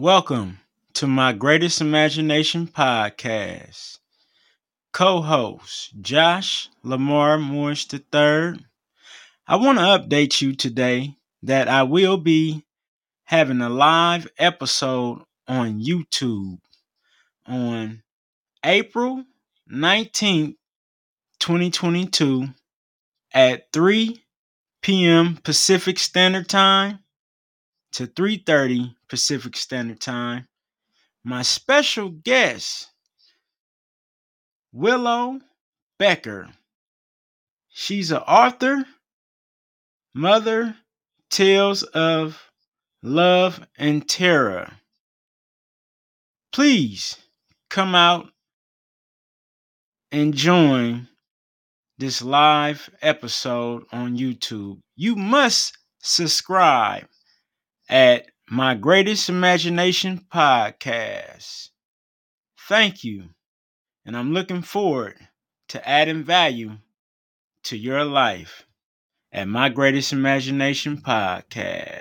Welcome to my Greatest Imagination podcast. Co host Josh Lamar Morris III. I want to update you today that I will be having a live episode on YouTube on April 19th, 2022 at 3 p.m. Pacific Standard Time to 3:30 Pacific Standard Time. My special guest, Willow Becker. She's an author, mother, tales of love and terror. Please come out and join this live episode on YouTube. You must subscribe at My Greatest Imagination Podcast. Thank you. And I'm looking forward to adding value to your life at My Greatest Imagination Podcast.